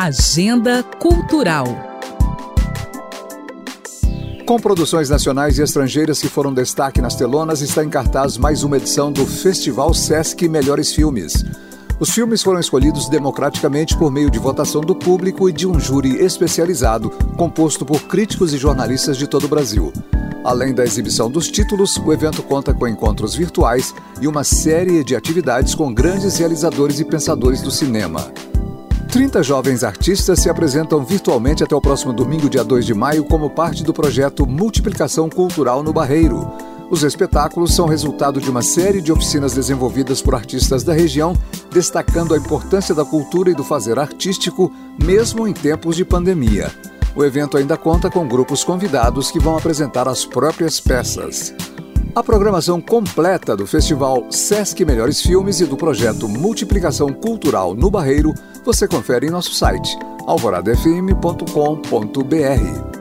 Agenda Cultural. Com produções nacionais e estrangeiras que foram destaque nas telonas, está em cartaz mais uma edição do Festival Sesc Melhores Filmes. Os filmes foram escolhidos democraticamente por meio de votação do público e de um júri especializado, composto por críticos e jornalistas de todo o Brasil. Além da exibição dos títulos, o evento conta com encontros virtuais e uma série de atividades com grandes realizadores e pensadores do cinema. 30 jovens artistas se apresentam virtualmente até o próximo domingo, dia 2 de maio, como parte do projeto Multiplicação Cultural no Barreiro. Os espetáculos são resultado de uma série de oficinas desenvolvidas por artistas da região, destacando a importância da cultura e do fazer artístico, mesmo em tempos de pandemia. O evento ainda conta com grupos convidados que vão apresentar as próprias peças. A programação completa do Festival Sesc Melhores Filmes e do projeto Multiplicação Cultural no Barreiro você confere em nosso site alvoradafm.com.br.